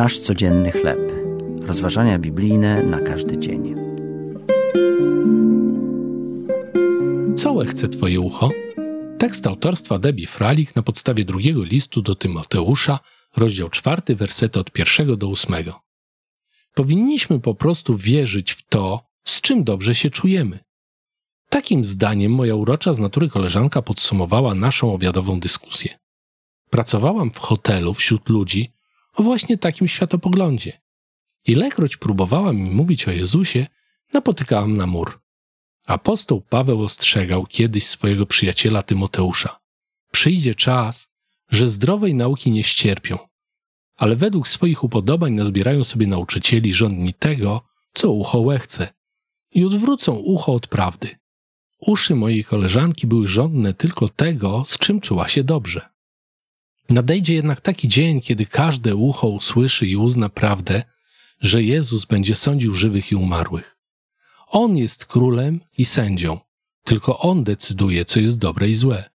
Nasz codzienny chleb. Rozważania biblijne na każdy dzień. Co chce Twoje ucho? Tekst autorstwa Debbie Fralik na podstawie drugiego listu do Tymoteusza, rozdział czwarty, wersety od pierwszego do ósmego. Powinniśmy po prostu wierzyć w to, z czym dobrze się czujemy. Takim zdaniem moja urocza z natury koleżanka podsumowała naszą obiadową dyskusję. Pracowałam w hotelu wśród ludzi o właśnie takim światopoglądzie. Ilekroć próbowałam mi mówić o Jezusie, napotykałam na mur. Apostoł Paweł ostrzegał kiedyś swojego przyjaciela Tymoteusza. Przyjdzie czas, że zdrowej nauki nie ścierpią, ale według swoich upodobań nazbierają sobie nauczycieli żądni tego, co ucho łechce i odwrócą ucho od prawdy. Uszy mojej koleżanki były żądne tylko tego, z czym czuła się dobrze. Nadejdzie jednak taki dzień, kiedy każde ucho usłyszy i uzna prawdę, że Jezus będzie sądził żywych i umarłych. On jest królem i sędzią, tylko on decyduje, co jest dobre i złe.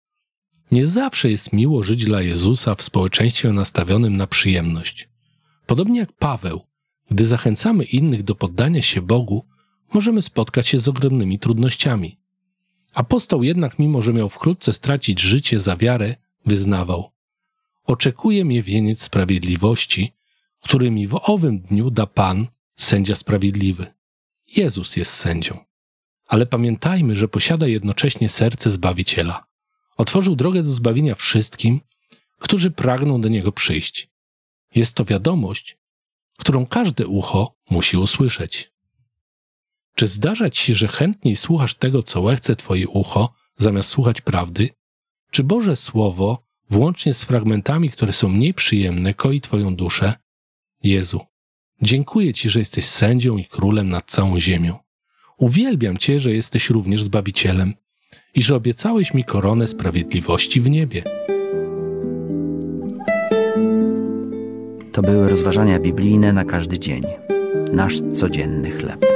Nie zawsze jest miło żyć dla Jezusa w społeczeństwie nastawionym na przyjemność. Podobnie jak Paweł, gdy zachęcamy innych do poddania się Bogu, możemy spotkać się z ogromnymi trudnościami. Apostoł jednak, mimo że miał wkrótce stracić życie za wiarę, wyznawał: Oczekuje mnie wieniec sprawiedliwości, który mi w owym dniu da Pan, sędzia sprawiedliwy. Jezus jest sędzią. Ale pamiętajmy, że posiada jednocześnie serce Zbawiciela. Otworzył drogę do zbawienia wszystkim, którzy pragną do Niego przyjść. Jest to wiadomość, którą każde ucho musi usłyszeć. Czy zdarza ci się, że chętniej słuchasz tego, co łechce Twoje ucho, zamiast słuchać prawdy? Czy Boże Słowo, włącznie z fragmentami, które są mniej przyjemne, koi Twoją duszę? Jezu, dziękuję Ci, że jesteś sędzią i królem nad całą ziemią. Uwielbiam Cię, że jesteś również Zbawicielem i że obiecałeś mi koronę sprawiedliwości w niebie. To były rozważania biblijne na każdy dzień. Nasz codzienny chleb.